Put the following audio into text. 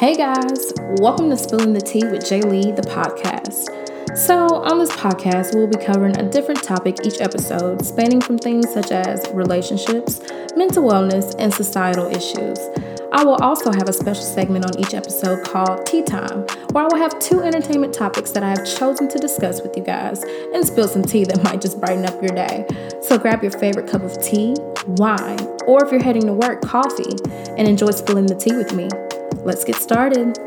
Hey guys, welcome to Spilling the Tea with Jay Lee, the podcast. So, on this podcast, we'll be covering a different topic each episode, spanning from things such as relationships, mental wellness, and societal issues. I will also have a special segment on each episode called Tea Time, where I will have two entertainment topics that I have chosen to discuss with you guys and spill some tea that might just brighten up your day. So grab your favorite cup of tea, wine, or if you're heading to work, coffee, and enjoy spilling the tea with me. Let's get started.